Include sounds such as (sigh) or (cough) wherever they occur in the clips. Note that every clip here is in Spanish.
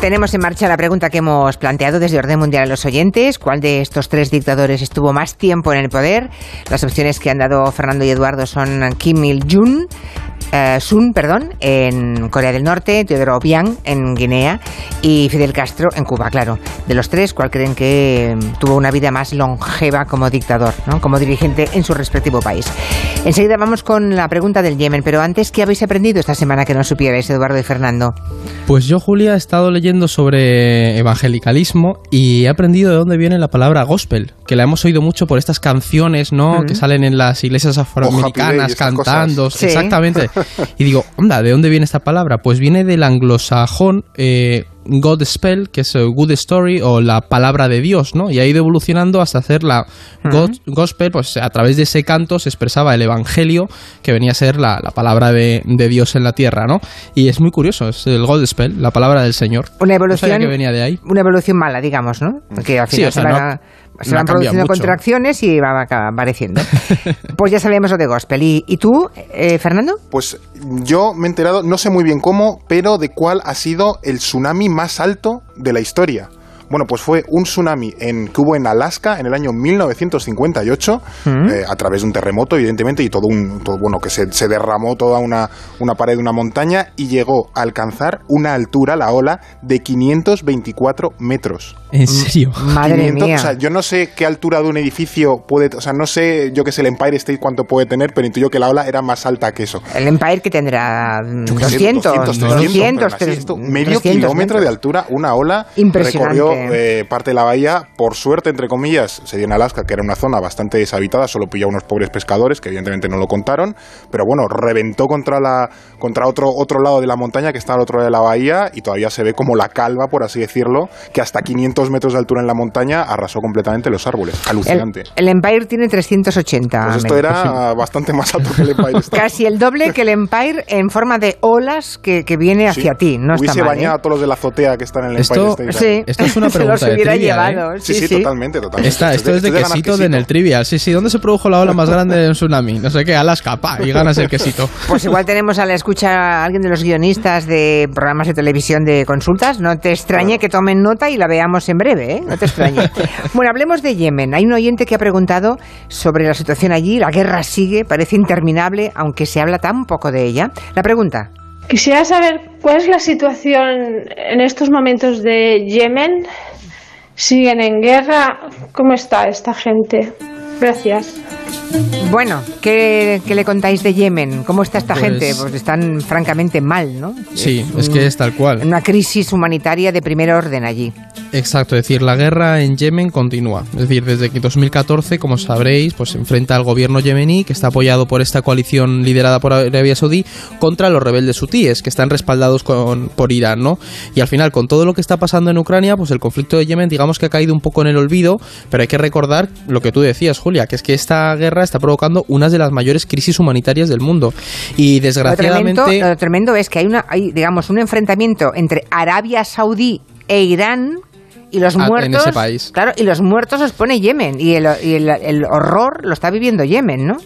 Tenemos en marcha la pregunta que hemos planteado desde Orden Mundial a los oyentes. ¿Cuál de estos tres dictadores estuvo más tiempo en el poder? Las opciones que han dado Fernando y Eduardo son Kim Il-jung, eh, Sun, perdón, en Corea del Norte, Teodoro Obiang en Guinea y Fidel Castro en Cuba, claro. De los tres, ¿cuál creen que mm, tuvo una vida más longeva como dictador, ¿no? como dirigente en su respectivo país? Enseguida vamos con la pregunta del Yemen, pero antes, ¿qué habéis aprendido esta semana que no supierais, Eduardo y Fernando? Pues yo, Julia, he estado leyendo sobre evangelicalismo y he aprendido de dónde viene la palabra gospel, que la hemos oído mucho por estas canciones, ¿no? Que salen en las iglesias afroamericanas cantando. Exactamente. (laughs) Y digo, onda, ¿de dónde viene esta palabra? Pues viene del anglosajón eh, God Spell, que es eh, Good Story o la palabra de Dios, ¿no? Y ha ido evolucionando hasta hacer la Gospel, pues a través de ese canto se expresaba el Evangelio, que venía a ser la, palabra de, Dios en la tierra, ¿no? Y es muy curioso, es el God Spell, la palabra del Señor. Una evolución. que venía de ahí. Una evolución mala, digamos, ¿no? Que al final se, van produciendo contracciones y va apareciendo. (laughs) pues ya sabíamos lo de Gospel. ¿Y, tú, eh, Fernando? Pues yo me he enterado, no sé muy bien cómo, pero de cuál ha sido el tsunami más alto de la historia. Bueno, pues fue un tsunami en, que hubo en Alaska en el año 1958, mm. eh, a través de un terremoto, evidentemente, y todo un. Todo, bueno, que se, se, derramó toda una, una pared de una montaña y llegó a alcanzar una altura, la ola, de 524 metros. ¿En serio? Madre mía. O sea, yo no sé qué altura de un edificio puede. O sea, no sé, yo que sé, el Empire State cuánto puede tener, pero intuyo que la ola era más alta que eso. El Empire que tendrá 200, 200, 300, medio kilómetro de altura, una ola recorrió eh, parte de la bahía. Por suerte, entre comillas, se dio en Alaska, que era una zona bastante deshabitada, solo pilló a unos pobres pescadores, que evidentemente no lo contaron, pero bueno, reventó contra, la, contra otro, otro lado de la montaña que está al otro lado de la bahía y todavía se ve como la calva, por así decirlo, que hasta 500 metros de altura en la montaña arrasó completamente los árboles. Alucinante. El, Empire tiene 380. Pues esto era bastante más alto que el Empire. (laughs) Casi el doble que el Empire en forma de olas que, que viene hacia ti. No Hubiese está bañado ¿eh? a todos los de la azotea que están en el Empire State. Sí. Esto es una (laughs) pregunta Se los hubiera de trivia, llevado. ¿eh? Sí, sí, totalmente, totalmente. esto, es de, quesito, de en el trivial. Sí, sí. ¿Dónde se produjo la ola más (laughs) grande de un tsunami? No sé qué, Alaska, pa, y ganas el quesito. (laughs) Pues igual tenemos a la escucha a alguien de los guionistas de programas de televisión de consultas. No te extrañe que tomen nota y la veamos en breve, ¿eh? No te extrañe. bueno, hablemos de Yemen. Hay un oyente que ha preguntado sobre la situación allí. La guerra sigue, parece interminable, aunque se habla tan poco de ella. La pregunta. Quisiera saber cuál es la situación en estos momentos de Yemen. ¿Siguen en guerra? ¿Cómo está esta gente? Gracias. Bueno, ¿qué, le contáis de Yemen? ¿Cómo está esta Pues- gente? Pues están francamente mal, ¿no? Sí, es que es tal cual. Una crisis humanitaria de primer orden allí. Exacto, es decir, la guerra en Yemen continúa. Es decir, desde que 2014, como sabréis, pues se enfrenta al gobierno yemení, que está apoyado por esta coalición liderada por Arabia Saudí, contra los rebeldes hutíes, que están respaldados con, por Irán, ¿no? Y al final, con todo lo que está pasando en Ucrania, pues el conflicto de Yemen, digamos que ha caído un poco en el olvido, pero hay que recordar lo que tú decías, Julia, que es que esta guerra está provocando una de las mayores crisis humanitarias del mundo. Y Lo desgraciadamente... tremendo, lo tremendo es que hay, una, hay, digamos, un enfrentamiento entre Arabia Saudí e Irán y los Ah, en muertos. ese país. Claro, y los muertos los pone Yemen. Y el, y el- el horror lo está viviendo Yemen, ¿no?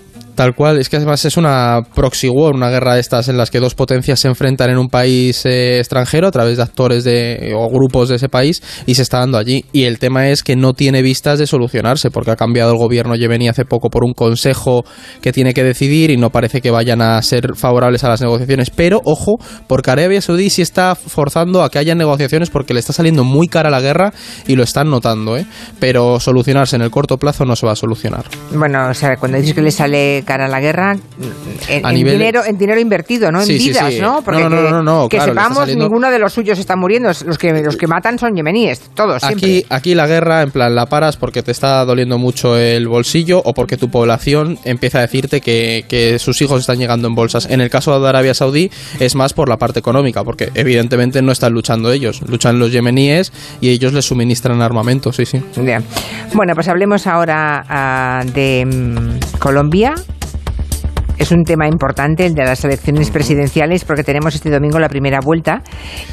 Tal cual, es que además es una proxy war, una guerra de estas en las que dos potencias se enfrentan en un país eh, extranjero a través de actores de, o grupos de ese país y se está dando allí. Y el tema es que no tiene vistas de solucionarse porque ha cambiado el gobierno yemení hace poco por un consejo que tiene que decidir y no parece que vayan a ser favorables a las negociaciones. Pero ojo, porque Arabia Saudí sí está forzando a que haya negociaciones porque le está saliendo muy cara la guerra y lo están notando, ¿eh? Pero solucionarse en el corto plazo no se va a solucionar. Bueno, o sea, cuando dices que le sale cara a la guerra, en, A en nivel- dinero, en dinero invertido, no en Sí, vidas, sí. ¿no? Porque No, no, no, que claro, sepamos, saliendo- ninguno de los suyos está muriendo. Los que, los que matan son yemeníes, todos, siempre. Aquí, aquí la guerra, en plan, la paras porque te está doliendo mucho el bolsillo o porque tu población empieza a decirte que, que sus hijos están llegando en bolsas. En el caso de Arabia Saudí es más por la parte económica, porque evidentemente no están luchando ellos, luchan los yemeníes y ellos les suministran armamento, sí, sí. Bien. Bueno, pues hablemos ahora ah, de mm, Colombia. Es un tema importante el de las elecciones presidenciales porque tenemos este domingo la primera vuelta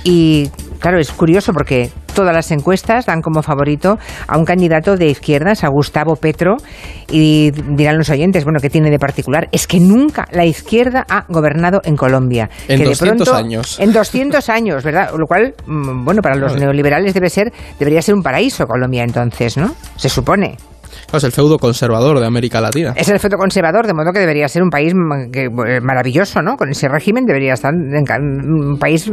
y claro, es curioso porque todas las encuestas dan como favorito a un candidato de izquierdas, a Gustavo Petro, y dirán los oyentes, bueno, ¿qué tiene de particular? Es que nunca la izquierda ha gobernado en Colombia. En 200 años. En 200 años, ¿verdad? Lo cual, mm, bueno, para los neoliberales debe ser, debería ser un paraíso Colombia entonces, ¿no? Se supone es el feudo conservador de América Latina. Es el feudo conservador, de modo que debería ser un país eh, maravilloso, ¿no? Con ese régimen debería estar un país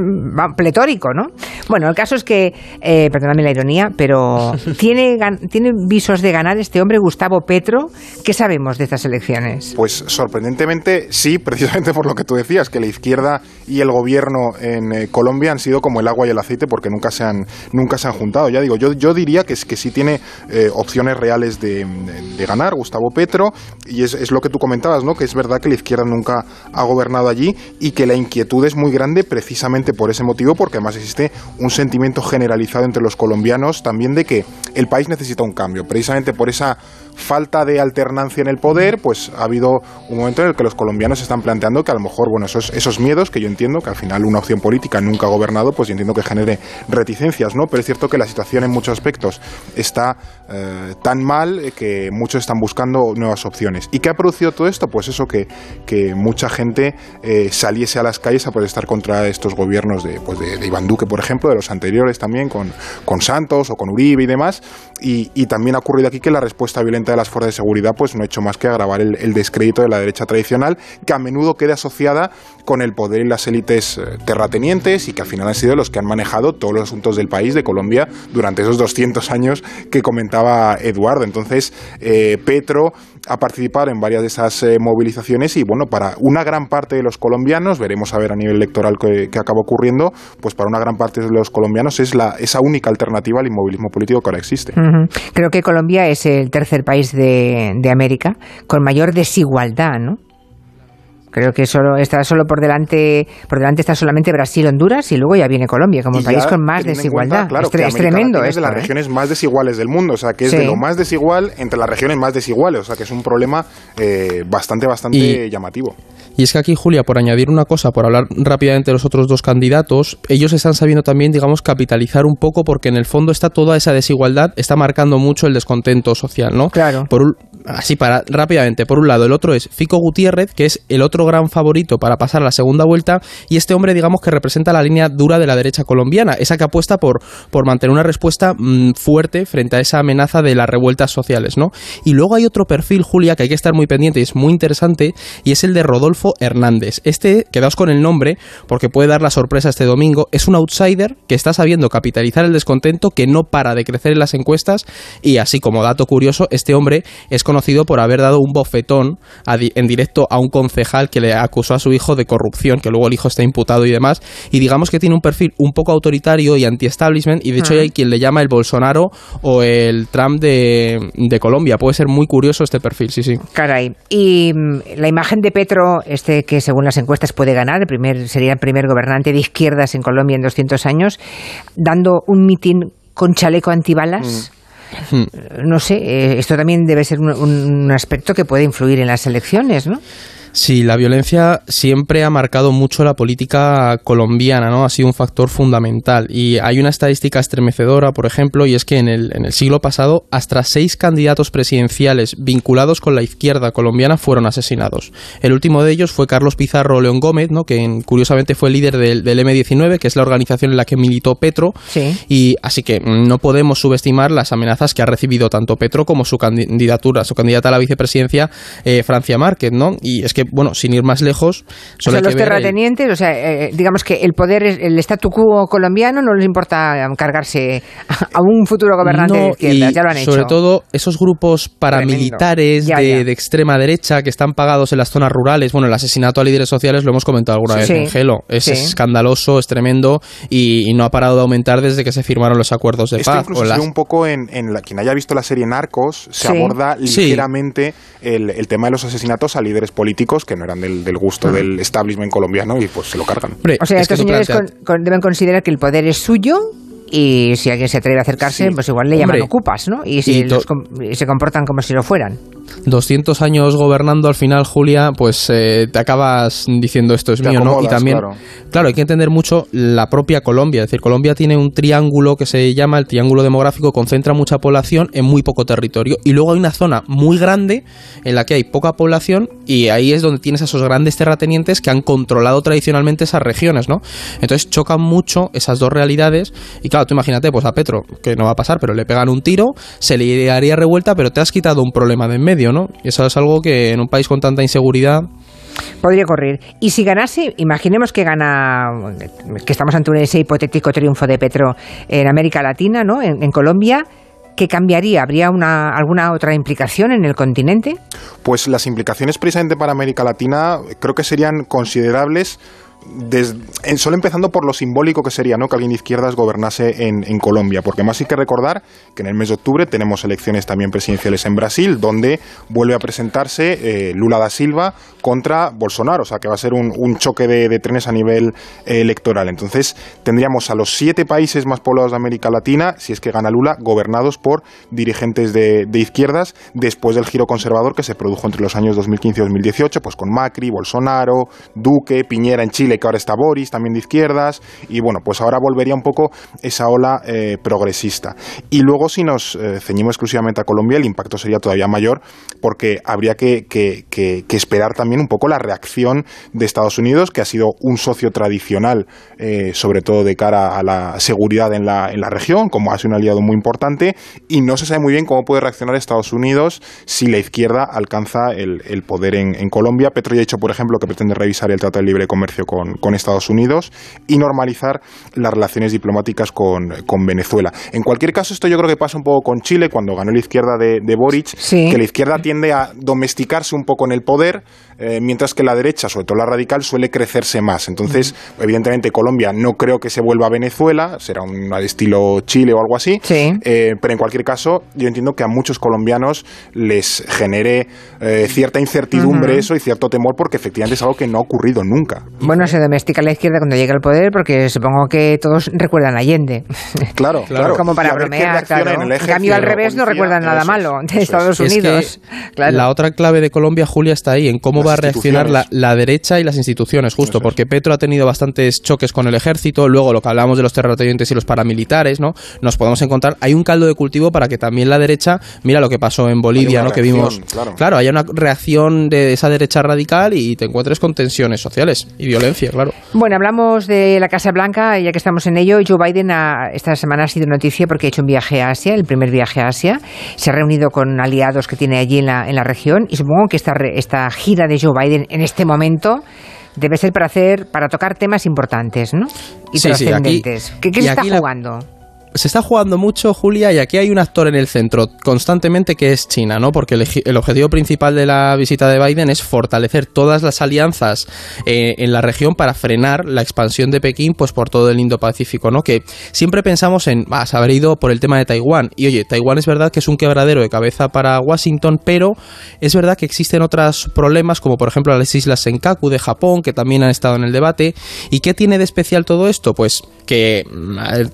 pletórico, ¿no? Bueno, el caso es que, eh, perdóname la ironía, pero (laughs) ¿tiene, ¿tiene visos de ganar este hombre, Gustavo Petro? ¿Qué sabemos de estas elecciones? Pues sorprendentemente sí, precisamente por lo que tú decías, que la izquierda y el gobierno en eh, Colombia han sido como el agua y el aceite porque nunca se han, nunca se han juntado. Ya digo, yo, yo diría que, que sí tiene opciones reales de de, ganar, Gustavo Petro, y es, lo que tú comentabas, ¿no? que es verdad que la izquierda nunca ha gobernado allí y que la inquietud es muy grande precisamente por ese motivo, porque además existe un sentimiento generalizado entre los colombianos también de que el país necesita un cambio, precisamente por esa falta de alternancia en el poder, pues ha habido un momento en el que los colombianos están planteando que a lo mejor, bueno, esos, esos miedos que yo entiendo, que al final una opción política nunca ha gobernado, pues yo entiendo que genere reticencias, ¿no? Pero es cierto que la situación en muchos aspectos está eh, tan mal que muchos están buscando nuevas opciones. ¿Y qué ha producido todo esto? Pues eso que, mucha gente eh, saliese a las calles a protestar contra estos gobiernos de, pues de, Iván Duque, por ejemplo, de los anteriores también, con, con Santos o con Uribe y demás. Y, también ha ocurrido aquí que la respuesta violenta de las fuerzas de seguridad pues no ha hecho más que agravar el, el descrédito de la derecha tradicional, que a menudo queda asociada con el poder y las élites eh, terratenientes y que al final han sido los que han manejado todos los asuntos del país, de Colombia, durante esos 200 años que comentaba Eduardo. Entonces, eh, Petro ha participado en varias de esas eh, movilizaciones y, bueno, para una gran parte de los colombianos, veremos a ver a nivel electoral qué, acaba ocurriendo, pues para una gran parte de los colombianos es la, esa única alternativa al inmovilismo político que ahora existe. Creo que Colombia es el tercer país de, de América con mayor desigualdad, ¿no? Creo que solo está solo por delante, por delante está solamente Brasil, Honduras y luego ya viene Colombia como un país con más desigualdad. claro, es, tremendo. Es de las ¿eh? regiones más desiguales del mundo, o sea, que es de lo más desigual entre las regiones más desiguales, o sea, que es un problema eh, bastante, bastante llamativo. Y es que aquí, Julia, por añadir una cosa, por hablar rápidamente de los otros dos candidatos, ellos están sabiendo también, digamos, capitalizar un poco porque en el fondo está toda esa desigualdad, está marcando mucho el descontento social, ¿no? Claro. Por así para rápidamente, por un lado, el otro es Fico Gutiérrez, que es el otro gran favorito para pasar a la segunda vuelta, y este hombre, digamos, que representa la línea dura de la derecha colombiana, esa que apuesta por, por mantener una respuesta mm, fuerte frente a esa amenaza de las revueltas sociales, ¿no? Y luego hay otro perfil, Julia, que hay que estar muy pendiente y es muy interesante, y es el de Rodolfo Hernández. Este, quedaos con el nombre, porque puede dar la sorpresa este domingo, es un outsider que está sabiendo capitalizar el descontento, que no para de crecer en las encuestas, y así como dato curioso, este hombre es conocido por haber dado un bofetón en directo a un concejal que le acusó a su hijo de corrupción, que luego el hijo está imputado y demás, y digamos que tiene un perfil un poco autoritario y anti-establishment, y de hecho hay quien le llama el Bolsonaro o el Trump de, de Colombia. Puede ser muy curioso este perfil, sí, sí. Caray. Y mm, la imagen de Petro este que según las encuestas puede ganar, el primer, sería el primer gobernante de izquierdas en Colombia en 200 años, dando un mitin con chaleco antibalas. Mm. Mm. No sé, eh, esto también debe ser un, un, aspecto que puede influir en las elecciones, ¿no? Sí, la violencia siempre ha marcado mucho la política colombiana, ¿no? Ha sido un factor fundamental. Y hay una estadística estremecedora, por ejemplo, y es que en el, en el siglo pasado hasta seis candidatos presidenciales vinculados con la izquierda colombiana fueron asesinados. El último de ellos fue Carlos Pizarro León Gómez, ¿no? Que curiosamente fue líder del, del M19, que es la organización en la que militó Petro. Sí. Y así que no podemos subestimar las amenazas que ha recibido tanto Petro como su candidatura, su candidata a la vicepresidencia, eh, Francia Márquez, ¿no? Y es que bueno, sin ir más lejos... O sea, los terratenientes, o sea, eh, digamos que el poder, el statu quo colombiano no les importa cargarse a un futuro gobernante de izquierda, ya lo han hecho. Sobre todo esos grupos paramilitares de, extrema derecha que están pagados en las zonas rurales. Bueno, el asesinato a líderes sociales lo hemos comentado alguna vez en Gelo. Es escandaloso, es tremendo y, no ha parado de aumentar desde que se firmaron los acuerdos de paz. Incluso un poco en, la, quien haya visto la serie Narcos, se aborda ligeramente el tema de los asesinatos a líderes políticos que no eran del, gusto del establishment colombiano y pues se lo cargan. o sea, estos señores deben considerar que el poder es suyo y si alguien se atreve a acercarse, pues igual le llaman ocupas, ¿no? Y, si se comportan como si lo fueran. 200 años gobernando al final, Julia, pues eh, te acabas diciendo esto es mío, ¿no? Y también, claro. hay que entender mucho la propia Colombia. Es decir, Colombia tiene un triángulo que se llama el triángulo demográfico, concentra mucha población en muy poco territorio. Y luego hay una zona muy grande en la que hay poca población y ahí es donde tienes a esos grandes terratenientes que han controlado tradicionalmente esas regiones, ¿no? Entonces chocan mucho esas dos realidades. Y claro, tú imagínate, pues a Petro, que no va a pasar, pero le pegan un tiro, se le haría revuelta, pero te has quitado un problema de en medio, ¿no? Y eso es algo que en un país con tanta inseguridad podría ocurrir. Y si ganase, imaginemos que gana, que estamos ante ese hipotético triunfo de Petro en América Latina, ¿no? En, Colombia. ¿Qué cambiaría? ¿Habría una, alguna otra implicación en el continente? Pues las implicaciones precisamente para América Latina creo que serían considerables solo empezando por lo simbólico que sería ¿no? que alguien de izquierdas gobernase en, Colombia, porque más hay que recordar que en el mes de octubre tenemos elecciones también presidenciales en Brasil, donde vuelve a presentarse eh, Lula da Silva contra Bolsonaro, o sea que va a ser un, choque de, trenes a nivel eh, electoral. Entonces tendríamos a los siete países más poblados de América Latina, si es que gana Lula, gobernados por dirigentes de, de izquierdas, después del giro conservador que se produjo entre los años 2015 y 2018, pues con Macri, Bolsonaro, Duque, Piñera en Chile que ahora está Boris, también de izquierdas, y bueno, pues ahora volvería un poco esa ola eh, progresista. Y luego, si nos eh, ceñimos exclusivamente a Colombia, el impacto sería todavía mayor, porque habría que, esperar también un poco la reacción de Estados Unidos, que ha sido un socio tradicional, eh, sobre todo de cara a la seguridad en la, en la región, como ha sido un aliado muy importante, y no se sabe muy bien cómo puede reaccionar Estados Unidos si la izquierda alcanza el, poder en, en Colombia. Petro ya ha dicho, por ejemplo, que pretende revisar el Tratado de Libre Comercio con con, Estados Unidos y normalizar las relaciones diplomáticas con, Venezuela. En cualquier caso, esto yo creo que pasa un poco con Chile, cuando ganó la izquierda de, Boric, que la izquierda tiende a domesticarse un poco en el poder, eh, mientras que la derecha, sobre todo la radical, suele crecerse más. Entonces, evidentemente, Colombia no creo que se vuelva a Venezuela, será un estilo Chile o algo así, eh, pero en cualquier caso, yo entiendo que a muchos colombianos les genere eh, cierta incertidumbre eso y cierto temor, porque efectivamente es algo que no ha ocurrido nunca. Bueno, se domestica la izquierda cuando llega al poder, porque supongo que todos recuerdan a Allende. Claro, (laughs) claro. Como para bromear, claro. En, cambio, al revés, no recuerdan nada malo de Estados Unidos. (laughs) La otra clave de Colombia, Julia, está ahí, en cómo va a reaccionar la, derecha y las instituciones, justo, porque Petro ha tenido bastantes choques con el ejército, luego lo que hablamos de los terratenientes y los paramilitares, ¿no? Nos podemos encontrar, hay un caldo de cultivo para que también la derecha, mira lo que pasó en Bolivia, ¿no? que vimos, claro. claro, hay una reacción de esa derecha radical y te encuentres con tensiones sociales y violencia, claro. Bueno, hablamos de la Casa Blanca, ya que estamos en ello. Joe Biden esta semana ha sido noticia porque ha hecho un viaje a Asia, el primer viaje a Asia. Se ha reunido con aliados que tiene allí en la, en la región y supongo que esta, esta gira de Joe Biden en este momento debe ser para hacer para tocar temas importantes, ¿no? Y trascendentes. ¿Qué, se está jugando? Se está jugando mucho, Julia, y aquí hay un actor en el centro constantemente que es China, ¿no? Porque el, objetivo principal de la visita de Biden es fortalecer todas las alianzas eh, en la región para frenar la expansión de Pekín, pues por todo el Indo-Pacífico, ¿no? Que siempre pensamos en, vas a haber ido por el tema de Taiwán. Y oye, Taiwán es verdad que es un quebradero de cabeza para Washington, pero es verdad que existen otros problemas, como por ejemplo las islas Senkaku de Japón, que también han estado en el debate. ¿Y qué tiene de especial todo esto? Pues que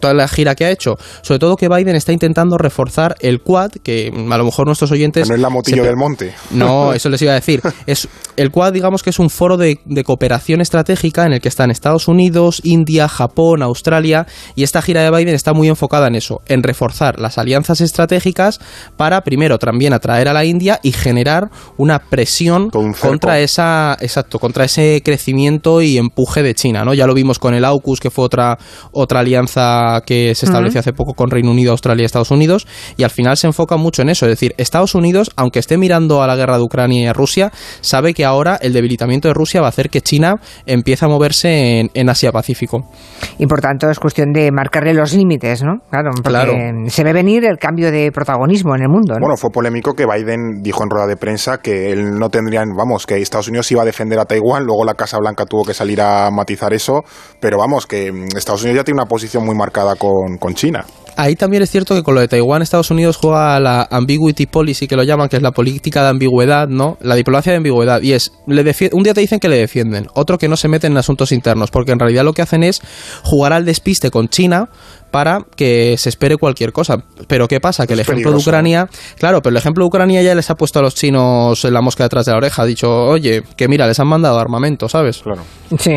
toda la gira que ha hecho sobre todo que Biden está intentando reforzar el Quad, que a lo mejor nuestros oyentes... No es la motillo del monte. No, (laughs) eso les iba a decir. Es, el Quad, digamos que es un foro de, cooperación estratégica en el que están Estados Unidos, India, Japón, Australia, y esta gira de Biden está muy enfocada en eso, en reforzar las alianzas estratégicas para, primero, también atraer a la India y generar una presión contra esa, exacto, contra ese crecimiento y empuje de China, ¿no? Ya lo vimos con el AUKUS, que fue otra, otra alianza que se estableció hace poco con Reino Unido, Australia y Estados Unidos, y al final se enfoca mucho en eso. Es decir, Estados Unidos, aunque esté mirando a la guerra de Ucrania y Rusia, sabe que ahora el debilitamiento de Rusia va a hacer que China empiece a moverse en, Asia-Pacífico. Y por tanto es cuestión de marcarle los límites, ¿no? Claro, porque se ve venir el cambio de protagonismo en el mundo. Bueno, fue polémico que Biden dijo en rueda de prensa que él no tendría, vamos, que Estados Unidos iba a defender a Taiwán, luego la Casa Blanca tuvo que salir a matizar eso, pero vamos, que Estados Unidos ya tiene una posición muy marcada con, con China. Ahí también es cierto que con lo de Taiwán, Estados Unidos juega la ambiguity policy, que lo llaman, que es la política de ambigüedad, ¿no? La diplomacia de ambigüedad. Y es, le un día te dicen que le defienden, otro que no se meten en asuntos internos, porque en realidad lo que hacen es jugar al despiste con China para que se espere cualquier cosa. Pero ¿qué pasa? Que el ejemplo de Ucrania, claro, pero el ejemplo de Ucrania ya les ha puesto a los chinos la mosca detrás de la oreja, ha dicho, oye, que mira, les han mandado armamento, ¿sabes? Claro. Sí.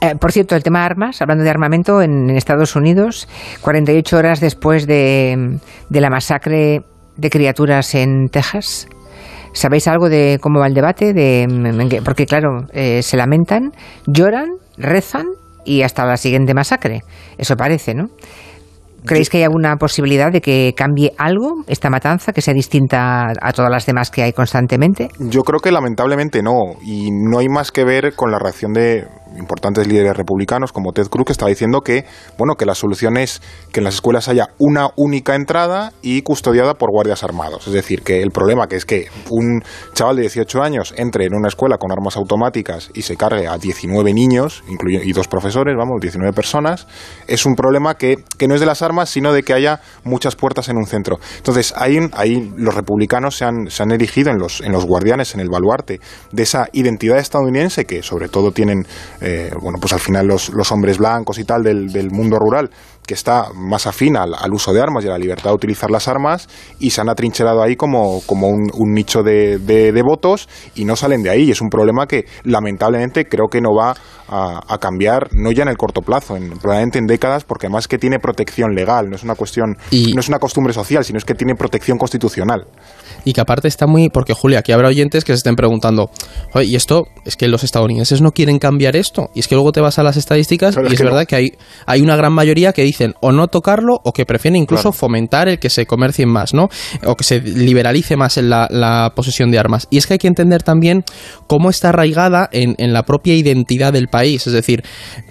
Eh, por cierto, el tema de armas, hablando de armamento, en, Estados Unidos, 48 horas después de, de la masacre de criaturas en Texas, ¿Sabéis algo de cómo va el debate? De, porque claro, eh, se lamentan, lloran, rezan y hasta la siguiente masacre. Eso parece, ¿no? ¿Creéis que hay alguna posibilidad de que cambie algo esta matanza, que sea distinta a todas las demás que hay constantemente? Yo creo que lamentablemente no, y no hay más que ver con la reacción de importantes líderes republicanos como Ted Cruz que estaba diciendo que bueno que la solución es que en las escuelas haya una única entrada y custodiada por guardias armados. Es decir que el problema que es que un chaval de 18 años entre en una escuela con armas automáticas y se cargue a 19 niños y dos profesores vamos 19 personas es un problema que, que no es de las armas sino de que haya muchas puertas en un centro. Entonces ahí, ahí los republicanos se han, se han erigido en los, en los guardianes en el baluarte de esa identidad estadounidense que sobre todo tienen eh, bueno, pues al final los, los, hombres blancos y tal del, del mundo rural, que está más afín al, uso de armas y a la libertad de utilizar las armas, y se han atrincherado ahí como, como un, nicho de, de, votos y no salen de ahí. Y es un problema que lamentablemente creo que no va a, cambiar, no ya en el corto plazo, en, probablemente en décadas, porque además que tiene protección legal, no es una cuestión, no es una costumbre social, sino es que tiene protección constitucional y que aparte está muy... Porque Julia, aquí habrá oyentes que se estén preguntando, oye, y esto es que los estadounidenses no quieren cambiar esto. Y es que luego te vas a las estadísticas y es, verdad que hay, hay una gran mayoría que dicen o no tocarlo o que prefieren incluso fomentar el que se comercien más, ¿no? O que se liberalice más en la, la, posesión de armas. Y es que hay que entender también cómo está arraigada en, en la propia identidad del país. Es decir,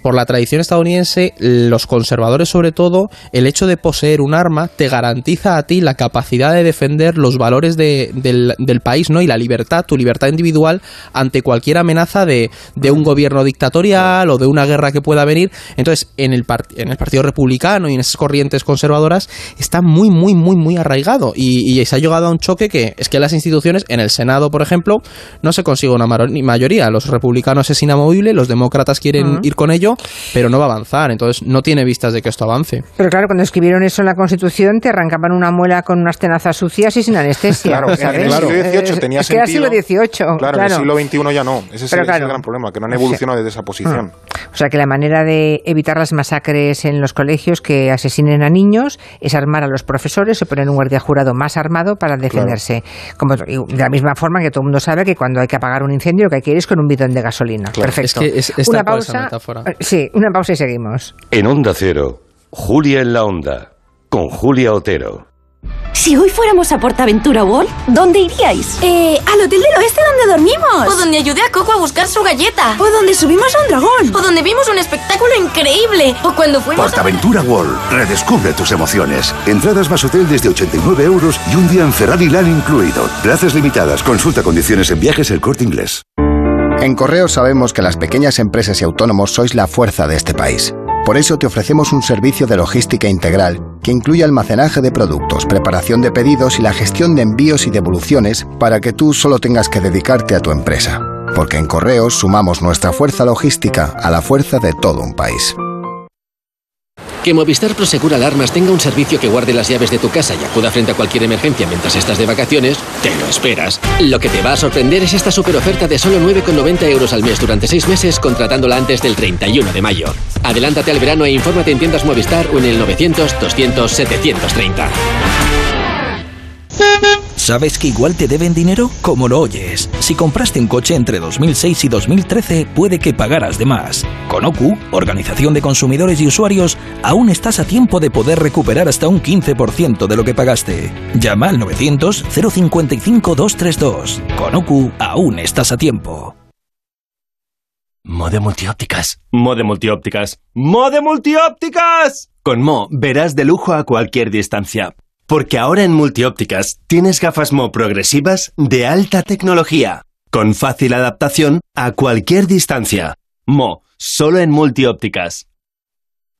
por la tradición estadounidense, los conservadores sobre todo, el hecho de poseer un arma te garantiza a ti la capacidad de defender los valores de del, país, ¿no? Y la libertad, tu libertad individual ante cualquier amenaza de, un gobierno dictatorial o de una guerra que pueda venir. Entonces, en el, en el Partido Republicano y en esas corrientes conservadoras está muy, muy, muy, muy arraigado. Y, se ha llegado a un choque que es que las instituciones, en el Senado, por ejemplo, no se consigue una mayoría. Los republicanos es inamovible, los demócratas quieren ir con ello, pero no va a avanzar. Entonces, no tiene vistas de que esto avance. Pero claro, cuando escribieron eso en la Constitución, te arrancaban una muela con unas tenazas sucias y sin anestesia. Claro, en el siglo XVIII tenía es sentido. siglo XVIII. Claro, en el siglo XXI ya no. Ese es, el, gran problema, que no han evolucionado desde esa posición. Mm. O sea, que la manera de evitar las masacres en los colegios que asesinen a niños es armar a los profesores o poner un guardia jurado más armado para defenderse. Como, de la misma forma que todo el mundo sabe que cuando hay que apagar un incendio lo que hay que ir es con un bidón de gasolina. Perfecto. Es que es, una pausa. Eh, sí, una pausa y seguimos. En Onda Cero, Julia en la Onda, con Julia Otero. Si hoy fuéramos a Portaventura World, ¿dónde iríais? Eh, al hotel del oeste donde dormimos. O donde ayudé a Coco a buscar su galleta. O donde subimos a un dragón. O donde vimos un espectáculo increíble. O cuando fuimos Portaventura World. Redescubre tus emociones. Entradas más hotel desde 89 euros y un día en Ferrari Land incluido. Plazas limitadas. Consulta condiciones en viajes el corte inglés. En Correo sabemos que las pequeñas empresas y autónomos sois la fuerza de este país. Por eso te ofrecemos un servicio de logística integral que incluye almacenaje de productos, preparación de pedidos y la gestión de envíos y devoluciones para que tú solo tengas que dedicarte a tu empresa. Porque en Correos sumamos nuestra fuerza logística a la fuerza de todo un país. Que Movistar Prosegura Alarmas tenga un servicio que guarde las llaves de tu casa y acuda frente a cualquier emergencia mientras estás de vacaciones, te lo esperas. Lo que te va a sorprender es esta super oferta de solo 9,90 euros al mes durante 6 meses contratándola antes del 31 de mayo. Adelántate al verano e infórmate en tiendas Movistar o en el 900 200 730. ¿Sabes que igual te deben dinero? Como lo oyes. Si compraste un coche entre 2006 y 2013, puede que pagaras de más. Con OCU, Organización de Consumidores y Usuarios, aún estás a tiempo de poder recuperar hasta un 15% de lo que pagaste. Llama al 900-055-232. Con OCU, aún estás a tiempo. Mode multiópticas. Mode multiópticas. Mode multiópticas. Con Mo verás de lujo a cualquier distancia. Porque ahora en Multiópticas tienes gafas Mo progresivas de alta tecnología, con fácil adaptación a cualquier distancia. Mo, solo en Multiópticas.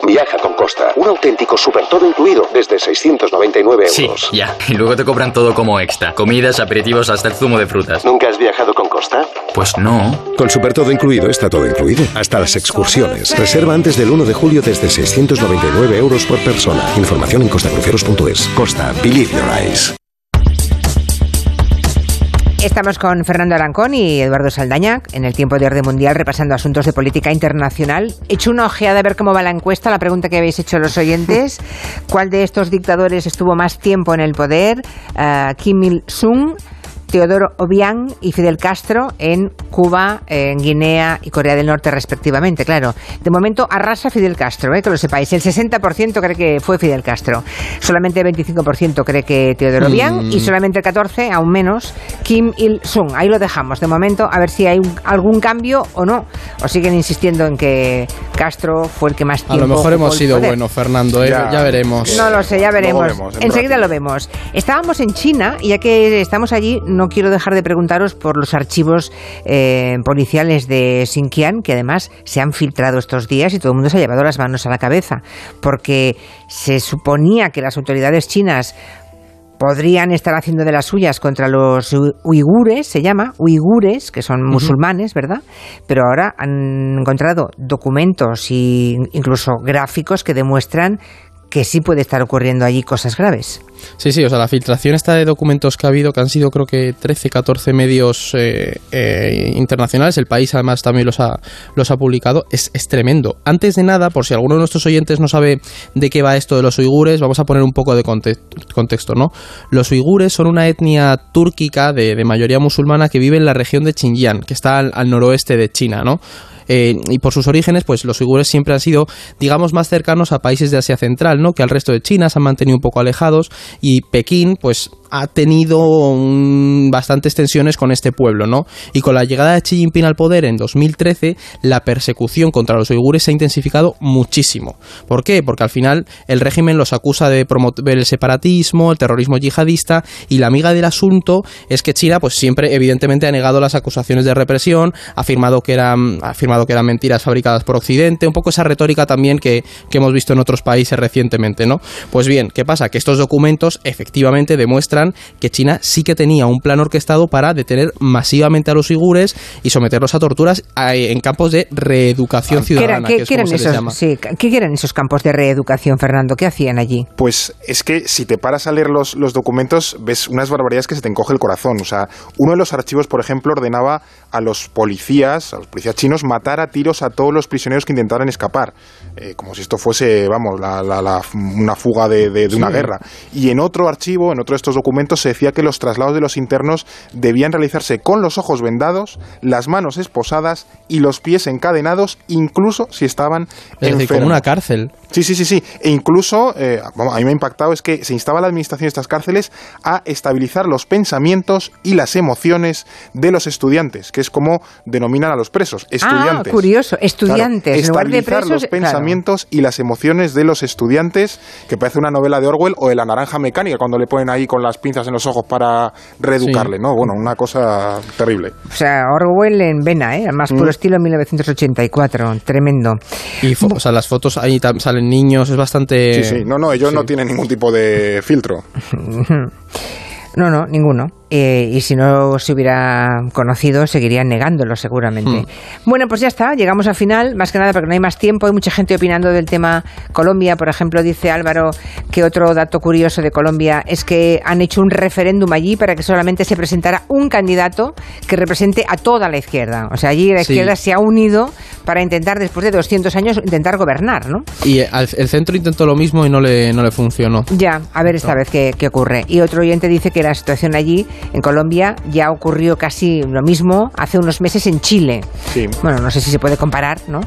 Viaja con Costa. Un auténtico super todo incluido desde 699 euros. Sí, ya. Y luego te cobran todo como extra. Comidas, aperitivos, hasta el zumo de frutas. ¿Nunca has viajado con Costa? Pues no. Con super todo incluido está todo incluido. Hasta las excursiones. Reserva antes del 1 de julio desde 699 euros por persona. Información en costacruceros.es. Costa. Believe your eyes. Estamos con Fernando Arancón y Eduardo Saldaña en el tiempo de orden mundial repasando asuntos de política internacional. He hecho una ojeada a ver cómo va la encuesta, la pregunta que habéis hecho los oyentes. (laughs) ¿Cuál de estos dictadores estuvo más tiempo en el poder? Uh, Kim Il-sung, Teodoro Obiang y Fidel Castro en Cuba, en Guinea y Corea del Norte respectivamente, claro. De momento arrasa Fidel Castro, eh, que lo sepáis. El 60% cree que fue Fidel Castro. Solamente el 25% cree que Teodoro Obiang y solamente el 14%, aún menos, Kim Il-sung. Ahí lo dejamos. De momento, a ver si hay un, algún cambio o no. O siguen insistiendo en que Castro fue el que más tiempo... A lo mejor hemos sido buenos, Fernando, ¿eh? ya, ya, veremos. No lo sé, ya veremos. Vemos, Enseguida lo vemos. Estábamos en China, y ya que estamos allí, no quiero dejar de preguntaros por los archivos eh, policiales de Xinjiang, que además se han filtrado estos días y todo el mundo se ha llevado las manos a la cabeza, porque se suponía que las autoridades chinas podrían estar haciendo de las suyas contra los uigures, se llama, uigures, que son musulmanes, ¿verdad? Pero ahora han encontrado documentos e incluso gráficos que demuestran que sí puede estar ocurriendo allí cosas graves. Sí, sí, o sea, la filtración está de documentos que ha habido, que han sido creo que 13, 14 medios eh, eh, internacionales, el país además también los ha, los ha publicado, es, es, tremendo. Antes de nada, por si alguno de nuestros oyentes no sabe de qué va esto de los uigures, vamos a poner un poco de contexto, ¿no? Los uigures son una etnia túrquica de, de, mayoría musulmana que vive en la región de Xinjiang, que está al, al noroeste de China, ¿no? Eh, y por sus orígenes, pues los uigures siempre han sido, digamos, más cercanos a países de Asia Central, ¿no? Que al resto de China se han mantenido un poco alejados y Pekín, pues ha tenido bastantes tensiones con este pueblo, ¿no? Y con la llegada de Xi Jinping al poder en 2013, la persecución contra los uigures se ha intensificado muchísimo. ¿Por qué? Porque al final el régimen los acusa de promover el separatismo, el terrorismo yihadista, y la amiga del asunto es que China, pues siempre, evidentemente, ha negado las acusaciones de represión, ha afirmado que eran, ha afirmado que eran mentiras fabricadas por Occidente, un poco esa retórica también que, que hemos visto en otros países recientemente, ¿no? Pues bien, ¿qué pasa? Que estos documentos efectivamente demuestran que China sí que tenía un plan orquestado para detener masivamente a los uigures y someterlos a torturas en campos de reeducación ciudadana. ¿Qué, quieren esos, ¿Qué quieren esos campos de reeducación, Fernando? ¿Qué hacían allí? Pues es que si te paras a leer los, los documentos, ves unas barbaridades que se te encoge el corazón. O sea, uno de los archivos, por ejemplo, ordenaba a los policías, a los policías chinos, matar a tiros a todos los prisioneros que intentaran escapar. Eh, como si esto fuese, vamos, la, la, la, una fuga de, de, de una guerra. Y en otro archivo, en otro de estos documentos, se decía que los traslados de los internos debían realizarse con los ojos vendados, las manos esposadas y los pies encadenados, incluso si estaban es enfermos. Decir, como una cárcel. Sí, sí, sí, sí. E incluso, eh, a mí me ha impactado, es que se instaba la administración de estas cárceles a estabilizar los pensamientos y las emociones de los estudiantes, que es como denominan a los presos, estudiantes. Ah, curioso, estudiantes. Claro, estabilizar los pensamientos claro. y las emociones de los estudiantes, que parece una novela de Orwell o de la naranja mecánica, cuando le ponen ahí con las pinzas en los ojos para reeducarle, sí. ¿no? Bueno, una cosa terrible. O sea, Orwell en vena, ¿eh? Más puro mm. estilo 1984, tremendo. Y o sea, las fotos ahí salen niños, es bastante... Sí, sí, no, no, ellos sí. no tienen ningún tipo de filtro. (laughs) No, no, ninguno. Eh, y si no se hubiera conocido, seguirían negándolo seguramente. Hmm. Bueno, pues ya está, llegamos al final, más que nada porque no hay más tiempo, hay mucha gente opinando del tema Colombia, por ejemplo, dice Álvaro que otro dato curioso de Colombia es que han hecho un referéndum allí para que solamente se presentara un candidato que represente a toda la izquierda. O sea, allí la izquierda sí. se ha unido para intentar, después de 200 años, intentar gobernar, ¿no? Y el, el centro intentó lo mismo y no le, no le funcionó. Ya, a ver esta no. vez qué, qué ocurre. Y otro oyente dice que la situación allí en Colombia ya ocurrió casi lo mismo hace unos meses en Chile. Sí. Bueno, no sé si se puede comparar, ¿no?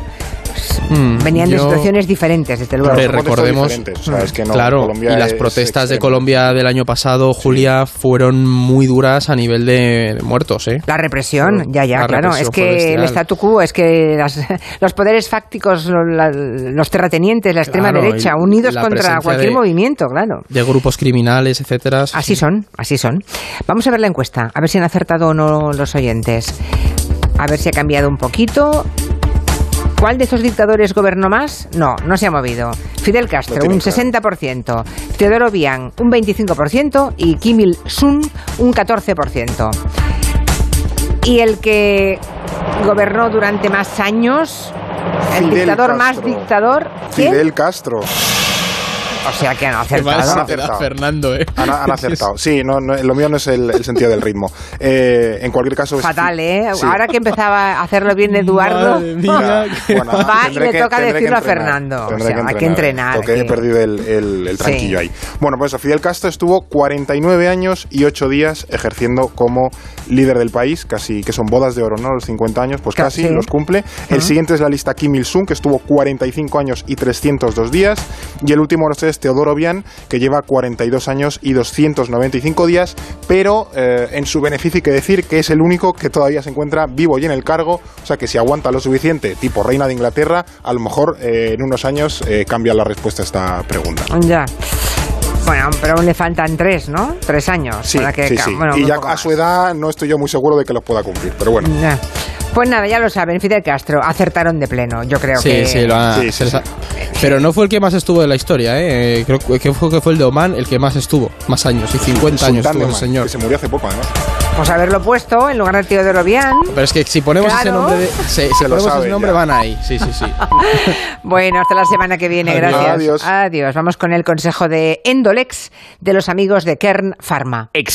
Mm, Venían yo, de situaciones diferentes, desde luego. Hombre, recordemos, o sea, es que no, claro, Colombia y las protestas de Colombia del año pasado, Julia, sí. fueron muy duras a nivel de, muertos, ¿eh? La represión, ya, ya, la claro. Es que el statu quo, es que las, (laughs) los poderes fácticos, la, los terratenientes, la extrema claro, derecha, unidos contra cualquier de, movimiento, claro. De grupos criminales, etcétera. Así son, así son. Vamos a ver la encuesta, a ver si han acertado o no los oyentes. A ver si ha cambiado un poquito. ¿Cuál de estos dictadores gobernó más? No, no se ha movido. Fidel Castro, un 60%, Teodoro Bian, un 25% y Kim Il-sung, un 14%. Y el que gobernó durante más años, el dictador más dictador. Fidel Castro. O sea que han acertado. Han acertado. Fernando, ¿eh? Han, han acertado. Sí, no, no, lo mío no es el, el sentido del ritmo. Eh, en cualquier caso... Fatal, ¿eh? Sí. Ahora que empezaba a hacerlo bien Eduardo, Mía, bueno, (laughs) va y le que, toca decirlo a Fernando. O sea, hay que entrenar. Porque he perdido el, el, el tranquillo sí. ahí. Bueno, pues Fidel Castro estuvo 49 años y 8 días ejerciendo como líder del país, casi que son bodas de oro, ¿no? Los 50 años, pues casi, casi los cumple. El uh -huh. siguiente es la lista Kim Il-sung, que estuvo 45 años y 302 días. Y el último los tres Teodoro Bian, que lleva 42 años y 295 días, pero eh, en su beneficio hay que decir que es el único que todavía se encuentra vivo y en el cargo, o sea que si aguanta lo suficiente, tipo reina de Inglaterra, a lo mejor eh, en unos años eh, cambia la respuesta a esta pregunta. Ya. Bueno, pero aún le faltan tres, ¿no? Tres años. Sí, para que sí, sí. Bueno, y ya a su edad no estoy yo muy seguro de que los pueda cumplir, pero bueno. Pues nada, ya lo saben, Fidel Castro, acertaron de pleno, yo creo sí, que... Sí, lo ha, sí, sí, sí. Pero no fue el que más estuvo de la historia, ¿eh? Creo que fue, que fue el de Oman el que más estuvo, más años, y 50 años estuvo ese señor. Que se murió hace poco, además. Pues haberlo puesto en lugar de Teodoro Bian. Pero es que si ponemos claro. ese nombre, de, si ponemos ese nombre van ahí. Sí, sí, sí. (laughs) bueno, hasta la semana que viene, Adiós. gracias. Adiós. Adiós. Vamos con el consejo de Endolex de los amigos de Kern Pharma.